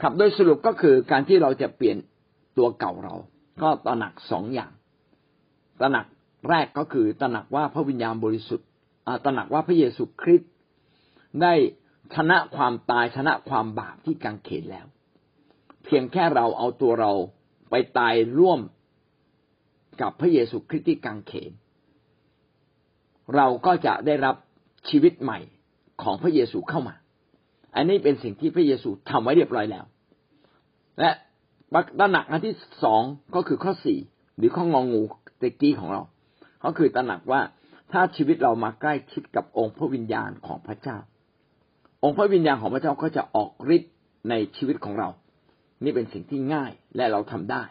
ครับโดยสรุปก็คือการที่เราจะเปลี่ยนตัวเก่าเรา ก็ตระหนักสองอย่าง ตระหนักแรกก็คือตระหนักว่าพระวิญญาณบริสุทธิ์ตระหนักว่าพระเยซูคริสต์ได้ชนะความตายชนะความบาปที่กังเขนแล้ว เพียงแค่เราเอาตัวเราไปตายร่วมกับพระเยซูคริสต์ที่กังเขน เราก็จะได้รับชีวิตใหม่ของพระเยซูเข้ามา อันนี้เป็นสิ่งที่พระเยซูทำไว้เรียบร้อยแล้ว และตระหนักอันที่สองก็คือข้อสี่หรือข้ององูตะกี้ของเรา ก็คือตระหนักว่าถ้าชีวิตเรามาใกล้ชิดกับองค์พระวิญญาณของพระเจ้า องค์พระวิญญาณของพระเจ้าก็จะออกฤทธิ์ในชีวิตของเรา นี่เป็นสิ่งที่ง่ายและเราทำได้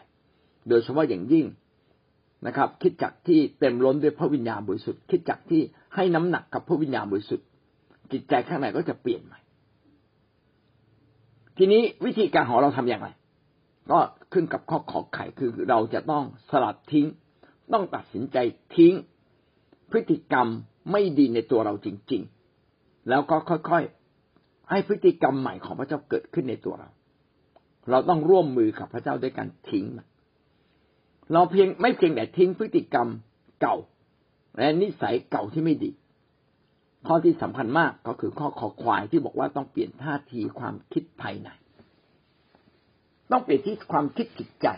โดยเฉพาะอย่างยิ่งนะครับ คิดจักที่เต็มล้นด้วยพระวิญญาณบริสุทธิ์คิดจักที่ให้น้ำหนักกับพระวิญญาณบริสุทธิ์จิตใจข้างในก็จะเปลี่ยนใหม่ ทีนี้วิธีการของเราทำอย่างไร ก็ขึ้นกับข้อขอไข่คือเราจะต้องสลัดทิ้ง ต้องตัดสินใจทิ้ง พฤติกรรมไม่ดีในตัวเราจริง ๆ แล้วก็ค่อยๆให้พฤติกรรมใหม่ของพระเจ้าเกิดขึ้นในตัวเรา เราต้องร่วมมือกับพระเจ้าด้วยการทิ้งมันเราเพียงไม่เพียงแต่ทิ้งพฤติกรรมเก่า และนิสัยเก่าที่ไม่ดี ข้อที่สำคัญมากก็คือข้อขอควายที่บอกว่าต้องเปลี่ยนท่าทีความคิดภายใน ต้องเปลี่ยนที่ความคิดจิตใจ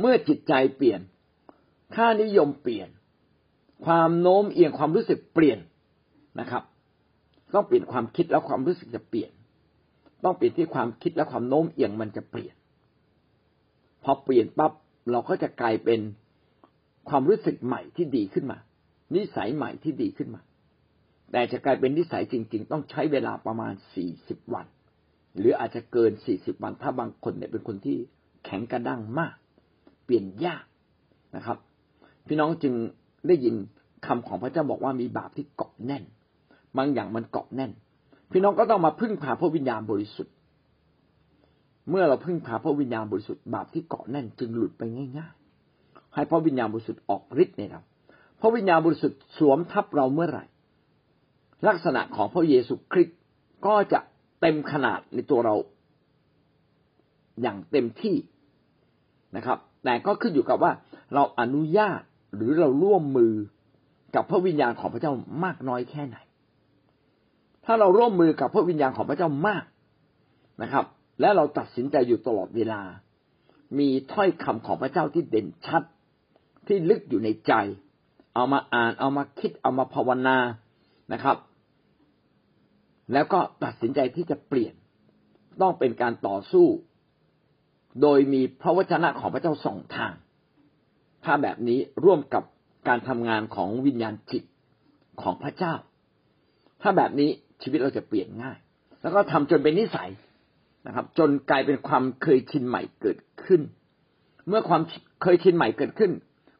เมื่อจิตใจเปลี่ยน ค่านิยมเปลี่ยน ความโน้มเอียงความรู้สึกเปลี่ยนนะครับ ต้องเปลี่ยนความคิดแล้วความรู้สึกจะเปลี่ยน ต้องเปลี่ยนที่ความคิดและความโน้มเอียงมันจะเปลี่ยน พอเปลี่ยนปั๊บเราก็จะกลายเป็นความรู้สึกใหม่ที่ดีขึ้นมา นิสัยใหม่ที่ดีขึ้นมา แต่จะกลายเป็นนิสัยจริง ๆ ต้องใช้เวลาประมาณสี่สิบวัน หรืออาจจะเกินสี่สิบวัน ถ้าบางคนเนี่ยเป็นคนที่แข็งกระด้างมาก เปลี่ยนยากนะครับ พี่น้องจึงได้ยินคำของพระเจ้าบอกว่ามีบาปที่เกาะแน่น บางอย่างมันเกาะแน่น พี่น้องก็ต้องมาพึ่งพาพระวิญญาณบริสุทธิ์ เมื่อเราพึ่งพาพระวิญญาณบริสุทธิ์บาปที่เกาะแน่นจึงหลุดไปง่ายๆ ให้พระวิญญาณบริสุทธิ์ออกฤทธิ์ในเราพระวิญญาณบริสุทธิ์สวมทับเราเมื่อไหร่ ลักษณะของพระเยซูคริสต์ก็จะเต็มขนาดในตัวเราอย่างเต็มที่นะครับ แต่ก็ขึ้นอยู่กับว่าเราอนุญาตหรือเราร่วมมือกับพระวิญญาณของพระเจ้ามากน้อยแค่ไหน ถ้าเราร่วมมือกับพระวิญญาณของพระเจ้ามากนะครับ และเราตัดสินใจอยู่ตลอดเวลา มีถ้อยคำของพระเจ้าที่เด่นชัด ที่ลึกอยู่ในใจ เอามาอ่าน เอามาคิด เอามาภาวนานะครับ แล้วก็ตัดสินใจที่จะเปลี่ยน ต้องเป็นการต่อสู้ โดยมีพระวจนะของพระเจ้าสองทาง ถ้าแบบนี้ร่วมกับการทำงานของวิญญาณจิตของพระเจ้า ถ้าแบบนี้ชีวิตเราจะเปลี่ยนง่าย แล้วก็ทำจนเป็นนิสัยนะครับ จนกลายเป็นความเคยชินใหม่เกิดขึ้น เมื่อความเคยชินใหม่เกิดขึ้น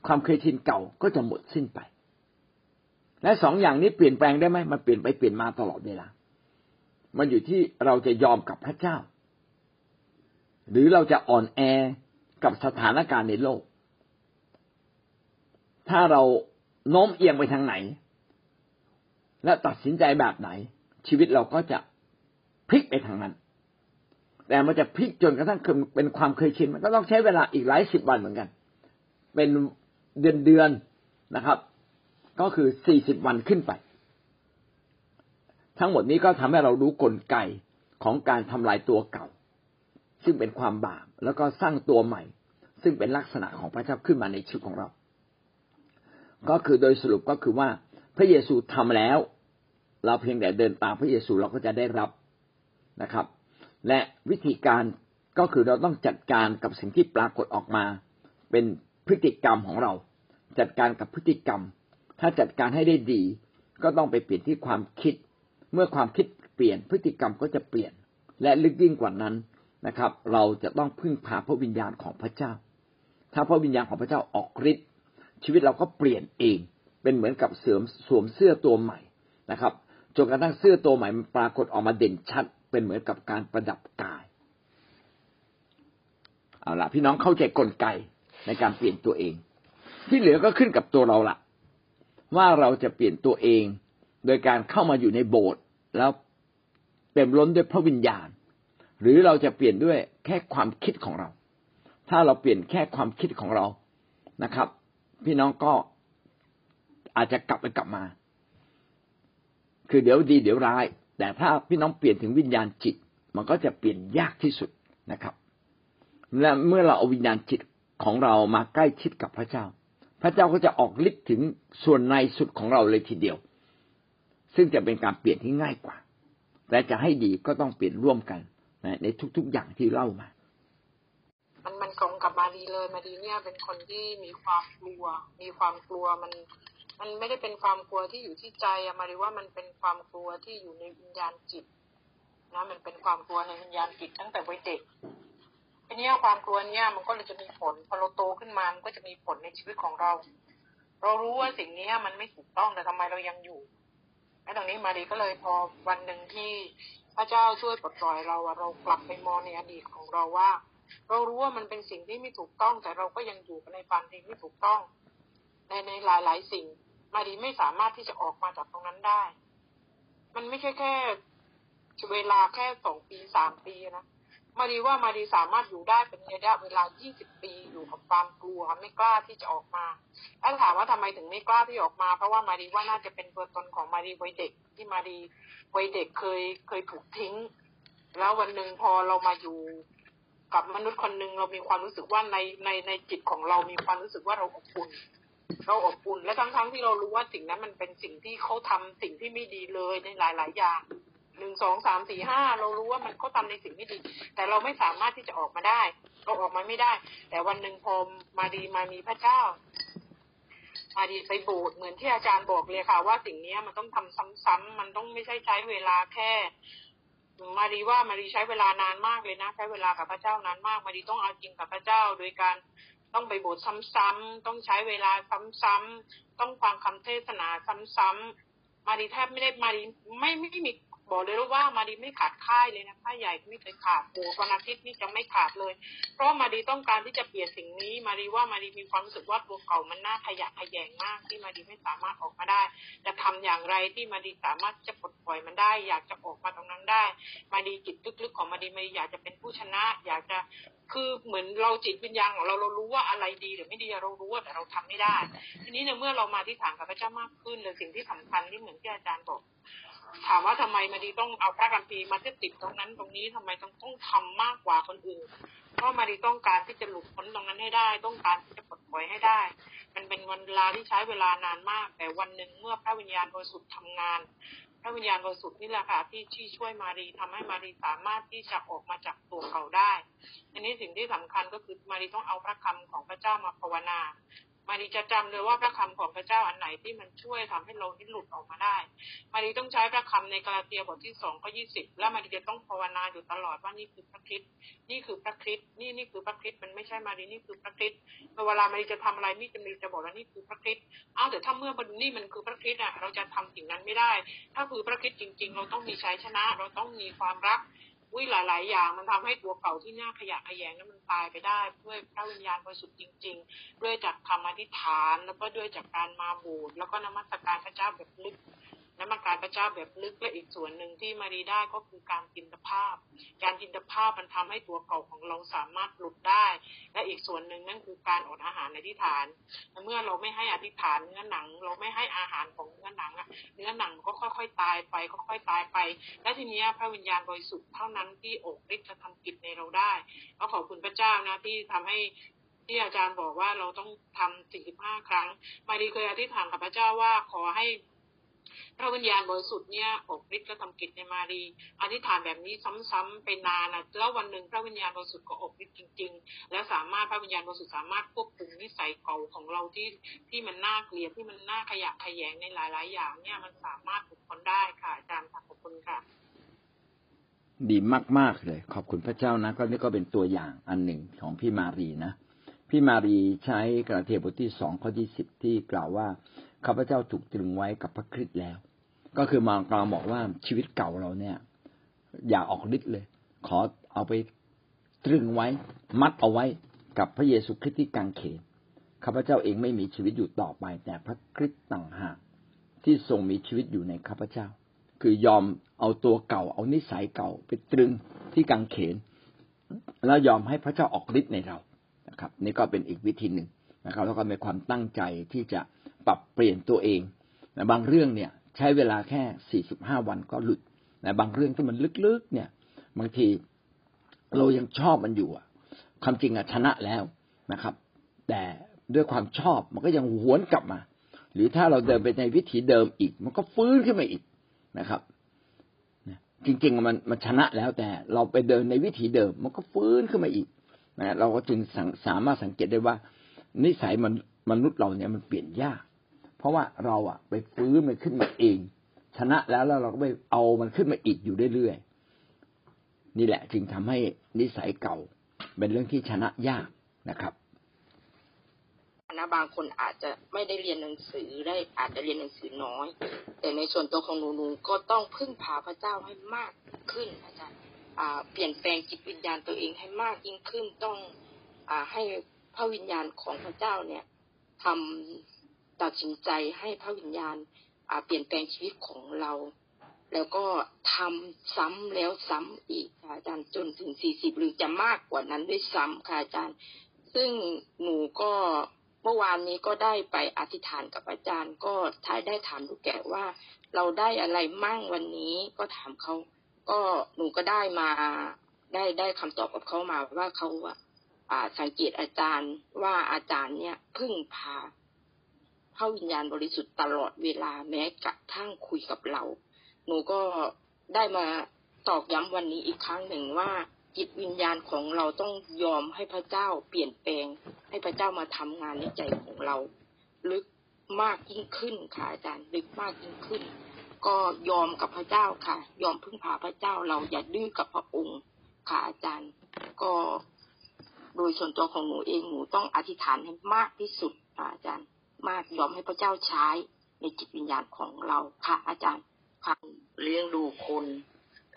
ความเคยชินเก่าก็จะหมดสิ้นไป และสองอย่างนี้เปลี่ยนแปลงได้ไหมมันเปลี่ยนไปเปลี่ยนมาตลอดเวลา มันอยู่ที่เราจะยอมกับพระเจ้า หรือเราจะอ่อนแอกับสถานการณ์ในโลก ถ้าเราโน้มเอียงไปทางไหน และตัดสินใจแบบไหน ชีวิตเราก็จะพลิกไปทางนั้น แต่มันจะพลิกจนกระทั่งเป็นความเคยชินมันก็ต้องใช้เวลาอีกหลายสิบวันเหมือนกัน เป็นเดือนเดือนนะครับ ก็คือสี่สิบวันขึ้นไป ทั้งหมดนี้ก็ทำให้เรารู้กลไกของการทำลายตัวเก่า ซึ่งเป็นความบาปแล้วก็สร้างตัวใหม่ ซึ่งเป็นลักษณะของพระเจ้าขึ้นมาในชีวิตของเรา ก็คือโดยสรุปก็คือว่าพระเยซูทำแล้ว เราเพียงแต่เดินตามพระเยซูเราก็จะได้รับนะครับ และวิธีการก็คือเราต้องจัดการกับสิ่งที่ปรากฏออกมา เป็นพฤติกรรมของเรา จัดการกับพฤติกรรม ถ้าจัดการให้ได้ดี ก็ต้องไปเปลี่ยนที่ความคิด เมื่อความคิดเปลี่ยนพฤติกรรมก็จะเปลี่ยน และลึกยิ่งกว่านั้นนะครับ เราจะต้องพึ่งพาพระวิญญาณของพระเจ้า ถ้าพระวิญญาณของพระเจ้าออกฤทธิ์ชีวิตเราก็เปลี่ยนเอง เป็นเหมือนกับเสริมสวมเสื้อตัวใหม่นะครับจนกระทั่งเสื้อตัวใหม่มันปรากฏออกมาเด่นชัด เป็นเหมือนกับการประดับกายเอาละพี่น้องเข้าใจกลไกในการเปลี่ยนตัวเอง ที่เหลือก็ขึ้นกับตัวเราละว่าเราจะเปลี่ยนตัวเอง โดยการเข้ามาอยู่ในโบสถ์แล้วเต็มล้นด้วยพระวิญญาณ หรือเราจะเปลี่ยนด้วยแค่ความคิดของเรา ถ้าเราเปลี่ยนแค่ความคิดของเรานะครับ พี่น้องก็อาจจะกลับไปกลับมา คือเดี๋ยวดีเดี๋ยวร้าย แต่ถ้าพี่น้องเปลี่ยนถึงวิญญาณจิต มันก็จะเปลี่ยนยากที่สุดนะครับและเมื่อเราเอาวิญญาณจิตของเรามาใกล้ชิดกับพระเจ้า พระเจ้าก็จะออกฤทธิ์ถึงส่วนในสุดของเราเลยทีเดียว ซึ่งจะเป็นการเปลี่ยนที่ง่ายกว่า แต่จะให้ดีก็ต้องเปลี่ยนร่วมกันในทุกๆอย่างที่เล่ามา มันมันตรงกับมารีเลยมารีเนี่ยเป็นคนที่มีความกลัว มีความกลัวมัน มันไม่ได้เป็นความกลัวที่อยู่ที่ใจอะมารีว่ามันเป็นความกลัวที่อยู่ในวิญญาณจิตนะมันเป็นความกลัวในวิญญาณจิตตั้งแต่วัยเด็กทีนี้ความกลัวเนี่ยมันก็เลยจะมีผลพอเราโตขึ้นมามันก็จะมีผลในชีวิตของเรา เรารู้ว่าสิ่งนี้มันไม่ถูกต้องแต่ทำไมเรายังอยู่ ไอ้ตรงนี้มารีก็เลยพอวันหนึ่งที่พระเจ้าช่วยปลดปล่อยเราเรากลับไปมองในอดีตของเราว่า เรารู้ว่ามันเป็นสิ่งที่ไม่ถูกต้อง แต่เราก็ยังอยู่ในฟันที่ไม่ถูกต้อง ในในหลายหลายสิ่ง มารีไม่สามารถที่จะออกมาจากตรงนั้นได้ มันไม่ใช่แค่เวลาแค่สองปีสามปีนะ มารีว่ามารีสามารถอยู่ได้เป็นระยะเวลา 20 ปีอยู่กับความกลัวไม่กล้าที่จะออกมาถ้าถามว่าทำไมถึงไม่กล้าที่ออกมา เพราะว่ามารีว่าน่าจะเป็นตัวตนของมารีวัยเด็ก ที่มารีวัยเด็กเคยเคยถูกทิ้ง แล้ววันหนึ่งพอเรามาอยู่กับมนุษย์คนหนึ่งเรามีความรู้สึกว่าในในในจิตของเรามีความรู้สึกว่าเราอบอุ่นเราอบอุ่นและทั้งทั้งที่เรารู้ว่าสิ่งนั้นมันเป็นสิ่งที่เขาทำสิ่งที่ไม่ดีเลยในหลายหลายอย่าง หนึ่งสองสามสี่ห้าเรารู้ว่ามันเขาทาในสิ่งไม่ดี แต่เราไม่สามารถที่จะออกมาได้ เราออกมาไม่ได้ แต่วันหนึ่งพอมาดีมามีพระเจ้า มาดีไปบสถ์เหมือนที่อาจารย์บอกเลยค่ะ ว่าสิ่งนี้มันต้องทำซ้ำๆมันต้องไม่ใช่ใช้เวลาแค่มาดีว่ามาดีใช้เวลานานมากเลยนะ ใช้เวลากับพระเจ้านานมาก มาดีต้องเอาจริงกับพระเจ้า โดยการต้องไปโบสถ์ซ้ำๆต้องใช้เวลาซ้ำๆต้องฟังคำเทศนาซ้ำๆมาดีแทบไม่ได้มาดีไม่ไม่มี บอกเลยว่ามาดีไม่ขาดค่ายเลยนะค่ายใหญ่ไม่เคยขาดโอ้วันอาทิตย์นี่จะไม่ขาดเลย เพราะมาดีต้องการที่จะเปลี่ยนสิ่งนี้ มาดีว่ามาดีมีความรู้สึกว่าตัวเก่ามันน่าขยะขยงมากที่มาดีไม่สามารถออกมาได้ จะทำอย่างไรที่มาดีสามารถจะปลดปล่อยมันได้ อยากจะออกมาตรงนั้นได้ มาดีจิตลึกๆของมาดีมาดีอยากจะเป็นผู้ชนะ อยากจะคือเหมือนเราจิตวิญญาณของเราเรารู้ว่าอะไรดีหรือไม่ดีเรารู้ว่าแต่เราทำไม่ได้ ทีนี้เนี่ยเมื่อเรามาที่ฐานกับพระเจ้ามากขึ้นเลยสิ่งที่สำคัญที่เหมือนที่อาจารย์บอก ถามว่าทำไมมาดีต้องเอาพระคัมภีร์มาติดตรงนั้นตรงนี้ทำไมต้องต้องทำมากกว่าคนอื่น เพราะมาดีต้องการที่จะหลุดพ้นตรงนั้นให้ได้ ต้องการที่จะปลดปล่อยให้ได้ มันเป็นวันเวลาที่ใช้เวลานานมาก แต่วันหนึ่งเมื่อพระวิญญาณบริสุทธิ์ทำงาน พระวิญญาณบริสุทธิ์นี่แหละค่ะที่ที่ช่วยมารีทำให้มารีสามารถที่จะออกมาจากตัวเขาได้ อันนี้สิ่งที่สำคัญก็คือมารีต้องเอาพระคำของพระเจ้ามาภาวนา มารีจะจำเลยว่าพระคำของพระเจ้าอันไหนที่มันช่วยทำให้เราที่หลุดออกมาได้ มารีต้องใช้พระคำในกาลาเตียบทที่สองข้อยี่สิบแล้วมารีจะต้องภาวนาอยู่ตลอดว่านี่คือพระคิดนี่คือพระคิดนี่นี่คือพระคิดมันไม่ใช่มารีนี่คือพระคิดเวลามารีจะทำอะไรนี่จะมีจะบอกว่านี่คือพระคิดอ้าวแต่ถ้าเมื่อมันนี่มันคือพระคิดอะเราจะทำสิ่งนั้นไม่ได้ ถ้าคือพระคิดจริง ๆ เราต้องมีชัยชนะ เราต้องมีความรัก อุ้ยหลาย ๆ อย่าง มันทำให้ตัวเก่าที่น่าขยะขยงนั้นมันตายไปได้ ด้วยพระวิญญาณบริสุทธิ์จริง ๆ ด้วยจากคำอธิษฐาน แล้วก็ด้วยจากการมาโบสถ์แล้วก็นมัสการพระเจ้าแบบลึก นมัสการพระเจ้าแบบลึกและอีกส่วนหนึ่งที่มาดีได้ก็คือการจินตภาพ การจินตภาพมันทำให้ตัวเก่าของเราสามารถหลุดได้ และอีกส่วนหนึ่งนั่นคือการอดอาหารในอธิษฐานเมื่อเราไม่ให้อธิษฐานเนื้อหนัง เราไม่ให้อาหารของเนื้อหนังอะเนื้อหนังก็ค่อย ๆ ตายไปค่อยๆตายไป และทีนี้พระวิญญาณบริสุทธิ์เท่านั้นที่อกฤทธิ์จะทำกิจในเราได้ก็ขอบคุณพระเจ้านะที่ทำให้ที่อาจารย์บอกว่าเราต้องทำสี่สิบห้าครั้ง มาดีเคยอธิษฐานกับพระเจ้าว่าขอให้ พระวิญญาณบริสุทธิ์เนี่ยออกฤทธิ์และทำกิจในมารีอธิษฐานแบบนี้ซ้ำๆเป็นนานนะแล้ววันหนึ่งพระวิญญาณบริสุทธิ์ก็ออกฤทธิ์จริง ๆ และสามารถพระวิญญาณบริสุทธิ์สามารถควบคุมนิสัยเก่าของเราที่ที่มันน่าเกลียดที่มันน่าขยะขยงในหลาย ๆ อย่าง เนี่ยมันสามารถถูกพ้นได้ค่ะอาจารย์ขอบคุณค่ะดีมากๆเลย ขอบคุณพระเจ้านะก็นี่ก็เป็นตัวอย่างอันหนึ่งของพี่มารีนะพี่มารีใช้กระเทียบทที่สองข้อที่สิบที่กล่าวว่า ข้าพเจ้าถูกตรึงไว้กับพระคริสต์แล้ว ก็คือมากาบอกว่าชีวิตเก่าเราเนี่ย อย่าออกฤทธิ์เลย ขอเอาไปตรึงไว้ มัดเอาไว้กับพระเยซูคริสต์ที่กางเขนข้าพเจ้าเองไม่มีชีวิตอยู่ต่อไป แต่พระคริสต์ต่างหากที่ทรงมีชีวิตอยู่ในข้าพเจ้า คือยอมเอาตัวเก่า เอานิสัยเก่าไปตรึงที่กังเขน แล้วยอมให้พระเจ้าออกฤทธิ์ในเรานะครับ นี่ก็เป็นอีกวิธีหนึ่งนะครับ แล้วก็มีความตั้งใจที่จะ ปรับเปลี่ยนตัวเองนะบางเรื่องเนี่ยใช้เวลาแค่สี่สิบห้าวันก็หลุดนะบางเรื่องที่มันลึกๆเนี่ย บางทีเรายังชอบมันอยู่อะความจริงอะชนะแล้วนะครับ แต่ด้วยความชอบมันก็ยังหวนกลับมา หรือถ้าเราเดินไปในวิถีเดิมอีก มันก็ฟื้นขึ้นมาอีกนะครับจริงๆมันมันชนะแล้วแต่เราไปเดินในวิถีเดิม มันก็ฟื้นขึ้นมาอีกนะเราก็จึงสามารถสังเกตได้ว่า นิสัยมันมนุษย์เราเนี่ยมันเปลี่ยนยาก เพราะว่าเราอะไปฟื้นมันขึ้นมาเอง ชนะแล้วแล้วเราก็ไปเอามันขึ้นมาอีกอยู่เรื่อยๆนี่แหละ จึงทำให้นิสัยเก่า เป็นเรื่องที่ชนะยากนะครับนะบางคนอาจจะไม่ได้เรียนหนังสือได้อาจจะเรียนหนังสือน้อย แต่ในส่วนตัวของหนูหนูก็ต้องพึ่งพาพระเจ้าให้มากขึ้นอาจารย์เปลี่ยนแปลงจิตวิญญาณตัวเองให้มากยิ่งขึ้นต้องอให้พระวิญญาณของพระเจ้าเนี่ยทำ ตัดสินใจให้พระวิญญาณเปลี่ยนแปลงชีวิตของเรา แล้วก็ทำซ้ำแล้วซ้ำอีกค่ะอาจารย์จนถึงสี่สิบหรือจะมากกว่านั้นด้วยซ้ำค่ะอาจารย์ ซึ่งหนูก็เมื่อวานนี้ก็ได้ไปอธิษฐานกับอาจารย์ ก็ท้ายได้ถามลูกแกว่า เราได้อะไรมั่งวันนี้ก็ถามเขาก็หนูก็ได้มาได้ได้คำตอบกับเขามาว่าเขาอ่าสังเกตอาจารย์ว่าอาจารย์เนี่ยพึ่งพา พระวิญญาณบริสุทธิ์ตลอดเวลาแม้กระทั่งคุยกับเรา หนูก็ได้มาตอกย้ำวันนี้อีกครั้งหนึ่งว่าจิตวิญญาณของเราต้องยอมให้พระเจ้าเปลี่ยนแปลง ให้พระเจ้ามาทำงานในใจของเรา ลึกมากยิ่งขึ้นค่ะอาจารย์ลึกมากยิ่งขึ้น ก็ยอมกับพระเจ้าค่ะ ยอมพึ่งพาพระเจ้าเราอย่าดื้อกับพระองค์ค่ะอาจารย์ ก็โดยส่วนตัวของหนูเองหนูต้องอธิษฐานให้มากที่สุดค่ะอาจารย์ มากยอมให้พระเจ้าใช้ในจิตวิญญาณของเราค่ะ อาจารย์ค่ะเลี้ยงดูคน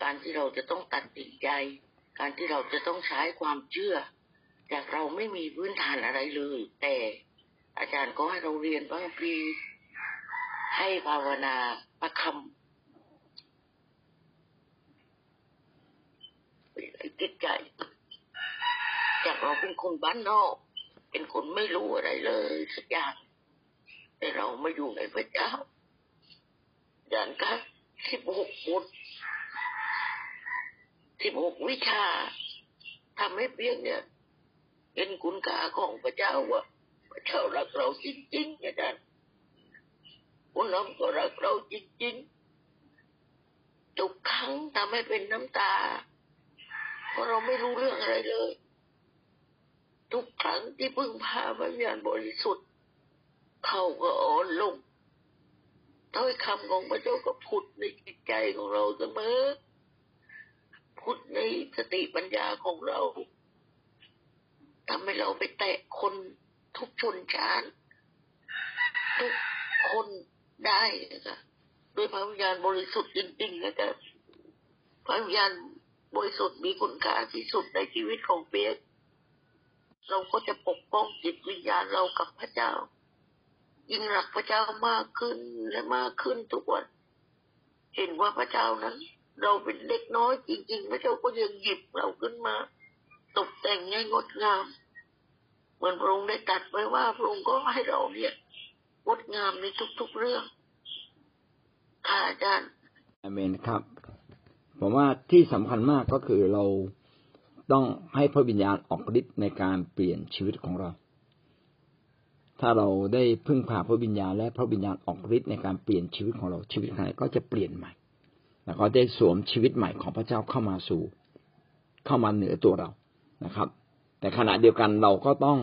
การที่เราจะต้องตัดสินใจ การที่เราจะต้องใช้ความเชื่อ จากเราไม่มีพื้นฐานอะไรเลย แต่อาจารย์ก็ให้เราเรียนว่าปีให้ภาวนาประคำจิตใจจากเราเป็นคนบ้านนอก เป็นคนไม่รู้อะไรเลยสักอย่าง แต่เรามาอยู่ในพระเจ้าอย่างกันสิบหกบทสิบหกวิชาทำให้เพียงเนี่ยเห็นคุณค่าของพระเจ้าว่าพระเจ้ารักเราจริงๆอาจารย์คุณน้องก็รักเราจริงๆทุกครั้งทำให้เป็นน้ำตา เพราะเราไม่รู้เรื่องอะไรเลย ทุกครั้งที่พึ่งพาพระญญาณบริสุทธิ์ เขาก็อ่อนลงถ้อยคำของพระเจ้าก็ผุดในจิตใจของเราเสมอพุทธในสติปัญญาของเราทำให้เราไปแตะคนทุกชนชาติทุกคนได้นะคะด้วยพระวิญญาณบริสุทธิ์จริงๆนะคะพระวิญญาณบริสุทธิ์มีคุณค่าที่สุดในชีวิตของเปียกเราก็จะปกป้องจิตวิญญาณเรากับพระเจ้า ยิ่งรักพระเจ้ามากขึ้นและมากขึ้นทุกวัน เห็นว่าพระเจ้านั้น เราเป็นเด็กน้อยจริงๆ พระเจ้าก็ยังหยิบเราขึ้นมา ตกแต่งให้งดงาม เหมือนพระองค์ได้ตัดไว้ว่าพระองค์ก็ให้เราเนี่ยงดงามในทุกๆเรื่องค่ะอาจารย์อเมนครับผมว่าที่สำคัญมากก็คือเราต้องให้พระวิญญาณออกฤทธิ์ในการเปลี่ยนชีวิตของเรา ถ้าเราได้พึ่งพาพระวิญญาณและพระวิญญาณออกฤทธิ์ในการเปลี่ยนชีวิตของเราชีวิตของเรก็จะเปลี่ยนใหม่ แล้วก็ได้สวมชีวิตใหม่ของพระเจ้าเข้ามาสู่ เข้ามาเหนือตัวเรานะครับ แต่ขณะเดียวกันเราก็ต้อง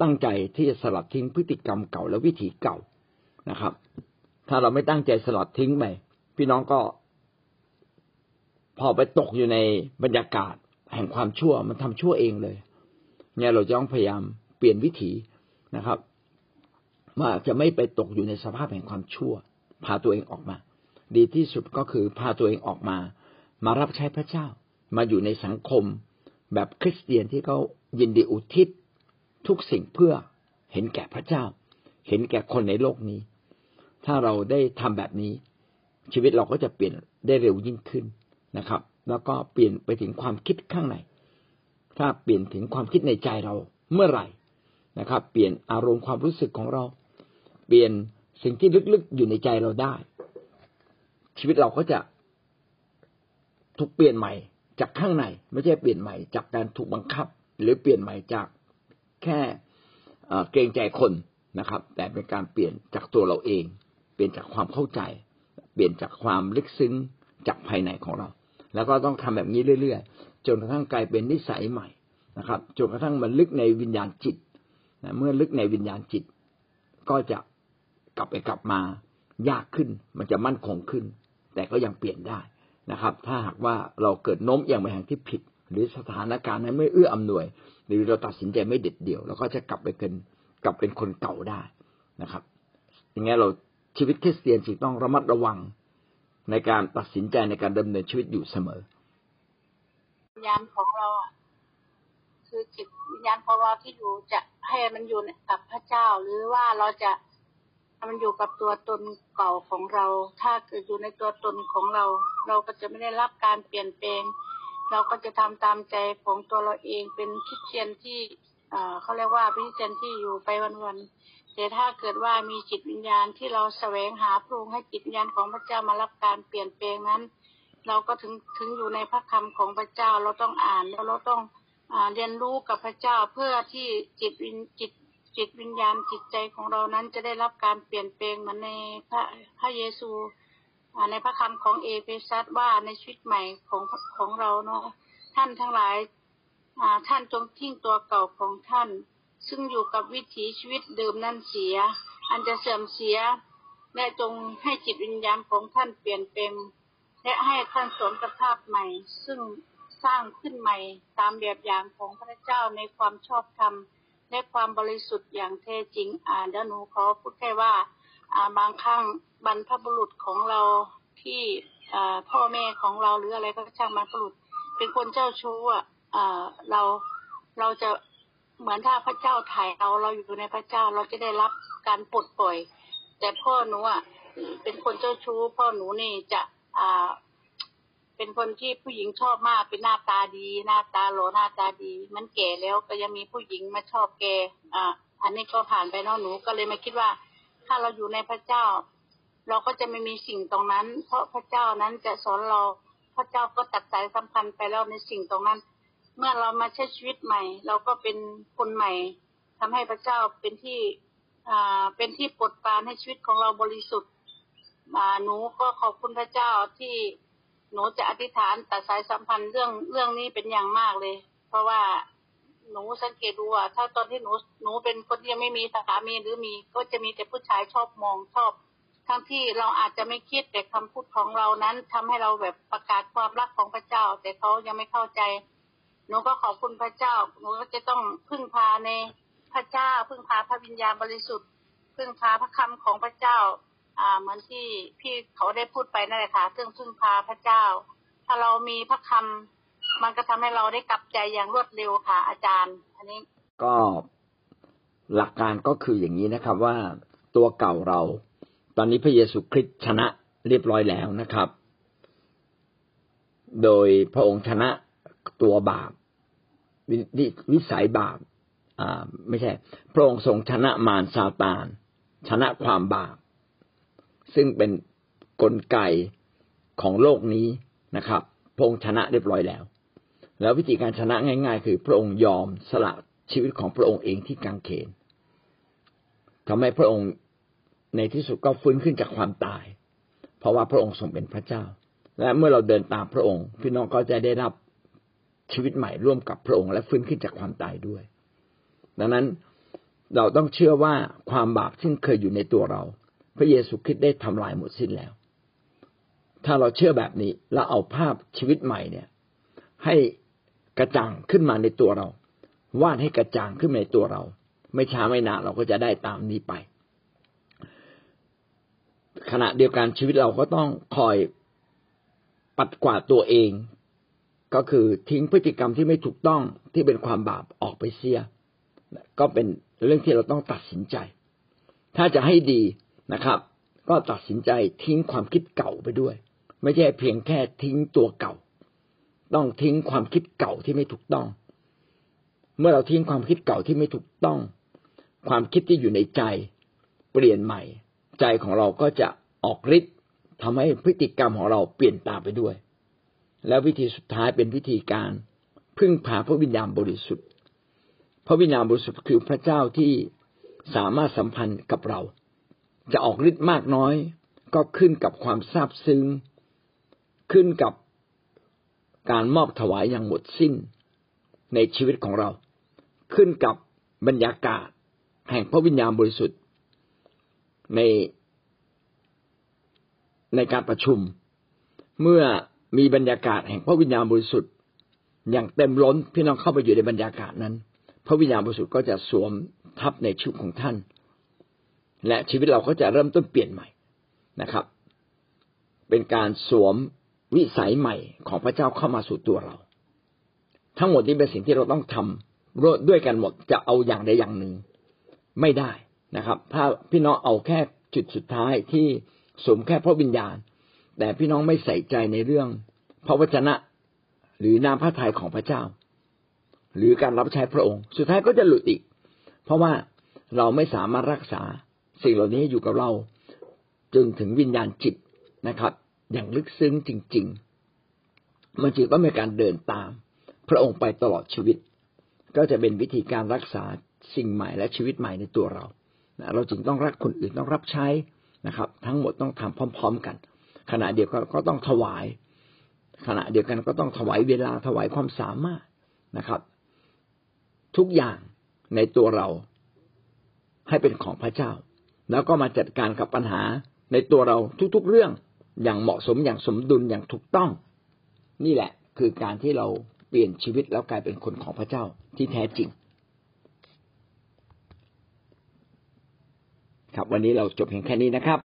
ตั้งใจที่จะสลัดทิ้งพฤติกรรมเก่าและวิถีเก่านะครับ ถ้าเราไม่ตั้งใจสลัดทิ้งไปพี่น้องก็ พอไปตกอยู่ในบรรยากาศแห่งความชั่วมันทำชั่วเองเลย เนี่ยเราจะต้องพยายามเปลี่ยนวิถีนะครับ ว่าจะไม่ไปตกอยู่ในสภาพแห่งความชั่ว พาตัวเองออกมา ดีที่สุดก็คือพาตัวเองออกมา มารับใช้พระเจ้า มาอยู่ในสังคม แบบคริสเตียนที่เขายินดีอุทิศ ทุกสิ่งเพื่อเห็นแก่พระเจ้า เห็นแก่คนในโลกนี้ ถ้าเราได้ทำแบบนี้ ชีวิตเราก็จะเปลี่ยนได้เร็วยิ่งขึ้นนะครับ แล้วก็เปลี่ยนไปถึงความคิดข้างในถ้าเปลี่ยนถึงความคิดในใจเราเมื่อไหร่นะครับ เปลี่ยนอารมณ์ความรู้สึกของเรา ปลี่ยนสิ่งที่ลึกๆอยู่ในใจเราได้ ชีวิตเราก็จะถูกเปลี่ยนใหม่ จากข้างในไม่ใช่เปลี่ยนใหม่ จากการถูกบังคับ หรือเปลี่ยนใหม่จากแค่เกรงใจคนนะครับ แต่เป็นการเปลี่ยนจากตัวเราเอง เปลี่ยนจากความเข้าใจ เปลี่ยนจากความลึกซึ้งจากภายในของเรา แล้วก็ต้องทำแบบนี้เรื่อยๆจนกระทั่งกลายเป็นนิสัยใหม่นะครับจนกระทั่งมันลึกในวิญญาณจิตนะเมื่อลึกในวิญญาณจิต ก็จะ ลับไปกลับมายากขึ้น มันจะมั่นคงขึ้น แต่ก็ยังเปลี่ยนได้นะครับ ถ้าหากว่าเราเกิดโน้มเอียงไปทางที่ผิด หรือสถานการณ์นั้นไม่เอื้ออำนวย หรือเราตัดสินใจไม่เด็ดเดี่ยวเราก็จะกลับไปเป็นกลับเป็นคนเก่าได้นะครับอย่างงี้เราชีวิตคริสเตียนจึงต้องระมัดระวังในการตัดสินใจในการดำเนินชีวิตอยู่เสมอวิญญาณของเราอะคือจิตวิญญาณของเราที่อยู่จะให้มันอยู่กับพระเจ้า หรือว่าเราจะ มันอยู่กับตัวตนเก่าของเรา ถ้าเกิดอยู่ในตัวตนของเรา เราก็จะไม่ได้รับการเปลี่ยนแปลง เราก็จะทำตามใจของตัวเราเองเป็นคิดเชียนที่เขาเรียกว่าพิเศษที่อยู่ไปวันๆแต่ถ้าเกิดว่ามีจิตวิญญาณที่เราแสวงหาพระองค์ให้จิตวิญญาณของพระเจ้ามารับการเปลี่ยนแปลงนั้น เราก็ถึงถึงอยู่ในพระคำของพระเจ้าเราต้องอ่านแล้วเราต้องเรียนรู้กับพระเจ้าเพื่อที่จิตวิญจิต จิตวิญญาณจิตใจของเรานั้นจะได้รับการเปลี่ยนแปลงเหมือนในพระพระเยซูในพระคำของเอเฟซัสว่าในชีวิตใหม่ของของเราเนาะท่านทั้งหลายท่านจงทิ้งตัวเก่าของท่าน ซึ่งอยู่กับวิถีชีวิตเดิมนั่นเสีย อันจะเสื่อมเสียและจงให้จิตวิญญาณของท่านเปลี่ยนเป็นและให้ท่านสวมสภาพใหม่ ซึ่งสร้างขึ้นใหม่ตามแบบอย่างของพระเจ้าในความชอบธรรม และความบริสุทธิ์อย่างแท้จริง อ่านเดี๋ยวหนูขอพูดแค่ว่า อ่าบางครั้งบรรพบุรุษของเราที่พ่อแม่ของเราหรืออะไรก็ช่างบรรพบุรุษ เป็นคนเจ้าชู้อะเราเราจะเหมือนถ้าพระเจ้าถ่ายเราเราอยู่ในพระเจ้าเราจะได้รับการปลดปล่อย แต่พ่อหนูอะเป็นคนเจ้าชู้ พ่อหนูนี่จะอ่า เป็นคนที่ผู้หญิงชอบมากเป็นหน้าตาดี หน้าตาหล่อหน้าตาดี มันแก่แล้วก็ยังมีผู้หญิงมาชอบแกอ่าอันนี้ก็ผ่านไปน้องหนูก็เลยมาคิดว่า ถ้าเราอยู่ในพระเจ้า เราก็จะไม่มีสิ่งตรงนั้น เพราะพระเจ้านั้นจะสอนเราพระเจ้าก็ตัดสายสัมพันธ์ไปแล้วในสิ่งตรงนั้น เมื่อเรามาใช้ชีวิตใหม่ เราก็เป็นคนใหม่ทำให้พระเจ้าเป็นที่อ่าเป็นที่ปลดปลานให้ชีวิตของเราบริสุทธิ์อ่าหนูก็ขอบคุณพระเจ้าที่ หนูจะอธิษฐานตัดสายสัมพันธ์เรื่องเรื่องนี้เป็นอย่างมากเลย เพราะว่าหนูสังเกตดูว่าถ้าตอนที่หนูหนูเป็นคนที่ยังไม่มีสามีหรือมีก็จะมีแต่ผู้ชายชอบมองชอบ ทั้งที่เราอาจจะไม่คิดแต่คำพูดของเรานั้นทำให้เราแบบประกาศความรักของพระเจ้า แต่เขายังไม่เข้าใจ หนูก็ขอบคุณพระเจ้า หนูก็จะต้องพึ่งพาในพระเจ้า พึ่งพาพระวิญญาณบริสุทธิ์ พึ่งพาพระคำของพระเจ้า เหมือนที่พี่เขาได้พูดไปนั่นแหละค่ะซึ่งพึ่งพาพระเจ้า ถ้าเรามีพระคำมันก็ทำให้เราได้กลับใจอย่างรวดเร็วค่ะ อาจารย์ อันนี้ ก็หลักการก็คืออย่างนี้นะครับว่าตัวเก่าเรา ตอนนี้พระเยซูคริสต์ชนะเรียบร้อยแล้วนะครับ โดยพระองค์ชนะตัวบาปวิสัยบาป อ่า ไม่ใช่ พระองค์ทรงชนะมารซาตาน ชนะความบาป ซึ่งเป็นนกลไกของโลกนี้นะครับพระองค์ชนะเรียบร้อยแล้ว แล้ววิธีการชนะง่าย ๆ คือพระองค์ยอมสละชีวิตของพระองค์เองที่กังเขนทำให้พระองค์ในที่สุดก็ฟื้นขึ้นจากความตาย เพราะว่าพระองค์ทรงเป็นพระเจ้า และเมื่อเราเดินตามพระองค์ พี่น้องก็จะได้รับชีวิตใหม่ร่วมกับพระองค์ และฟื้นขึ้นจากความตายด้วย ดังนั้นเราต้องเชื่อว่าความบาปที่เคยอยู่ในตัวเรา พระเยซูคริสต์ได้ทำลายหมดสิ้นแล้ว ถ้าเราเชื่อแบบนี้แล้วเอาภาพชีวิตใหม่เนี่ย ให้กระจ่างขึ้นมาในตัวเรา วาดให้กระจ่างขึ้นในตัวเรา ไม่ช้าไม่นานเราก็จะได้ตามนี้ไป ขณะเดียวกันชีวิตเราก็ต้องคอยปัดกวาดตัวเอง ก็คือทิ้งพฤติกรรมที่ไม่ถูกต้องที่เป็นความบาปออกไปเสีย ก็เป็นเรื่องที่เราต้องตัดสินใจ ถ้าจะให้ดี นะครับ ก็ตัดสินใจทิ้งความคิดเก่าไปด้วย ไม่ใช่เพียงแค่ทิ้งตัวเก่า ต้องทิ้งความคิดเก่าที่ไม่ถูกต้อง เมื่อเราทิ้งความคิดเก่าที่ไม่ถูกต้อง ความคิดที่อยู่ในใจ เปลี่ยนใหม่ ใจของเราก็จะออกฤทธิ์ทำให้พฤติกรรมของเราเปลี่ยนตามไปด้วย แล้ววิธีสุดท้ายเป็นวิธีการพึ่งพาพระวิญญาณบริสุทธิ์ พระวิญญาณบริสุทธิ์คือพระเจ้าที่สามารถสัมพันธ์กับเรา จะออกฤทธิ์มากน้อย ก็ขึ้นกับความซาบซึ้ง ขึ้นกับการมอบถวายอย่างหมดสิ้นในชีวิตของเรา ขึ้นกับบรรยากาศแห่งพระวิญญาณบริสุทธิ์ ในในการประชุม เมื่อมีบรรยากาศแห่งพระวิญญาณบริสุทธิ์ อย่างเต็มล้นพี่น้องเข้าไปอยู่ในบรรยากาศนั้น พระวิญญาณบริสุทธิ์ก็จะสวมทับในชีวิตของท่าน และชีวิตเราก็จะเริ่มต้นเปลี่ยนใหม่นะครับ เป็นการสวมวิสัยใหม่ของพระเจ้าเข้ามาสู่ตัวเรา ทั้งหมดนี้เป็นสิ่งที่เราต้องทำด้วยกันหมดจะเอาอย่างใดอย่างหนึ่ง ไม่ได้นะครับ ถ้าพี่น้องเอาแค่จุดสุดท้ายที่สวมแค่พระวิญญาณ แต่พี่น้องไม่ใส่ใจในเรื่อง พระวจนะหรือนาพระทัยของพระเจ้า หรือการรับใช้พระองค์ สุดท้ายก็จะหลุดอีก เพราะว่าเราไม่สามารถรักษา สิ่งเหล่านี้อยู่กับเรา จนถึงวิญญาณจิตนะครับ อย่างลึกซึ้งจริง ๆ มันจึงต้องมีการเดินตาม พระองค์ไปตลอดชีวิต ก็จะเป็นวิธีการรักษาสิ่งใหม่และชีวิตใหม่ในตัวเราเราจึงต้องรักคนอื่นต้องรับใช้นะครับ ทั้งหมดต้องทำพร้อม ๆ กัน ขณะเดียวกันก็ต้องถวาย ขณะเดียวกันก็ต้องถวายเวลาถวายความสามารถนะครับ ทุกอย่างในตัวเราให้เป็นของพระเจ้า แล้วก็มาจัดการกับปัญหาในตัวเราทุกๆเรื่องอย่างเหมาะสมอย่างสมดุลอย่างถูกต้อง นี่แหละคือการที่เราเปลี่ยนชีวิตแล้วกลายเป็นคนของพระเจ้าที่แท้จริง ครับวันนี้เราจบเพียงแค่นี้นะครับ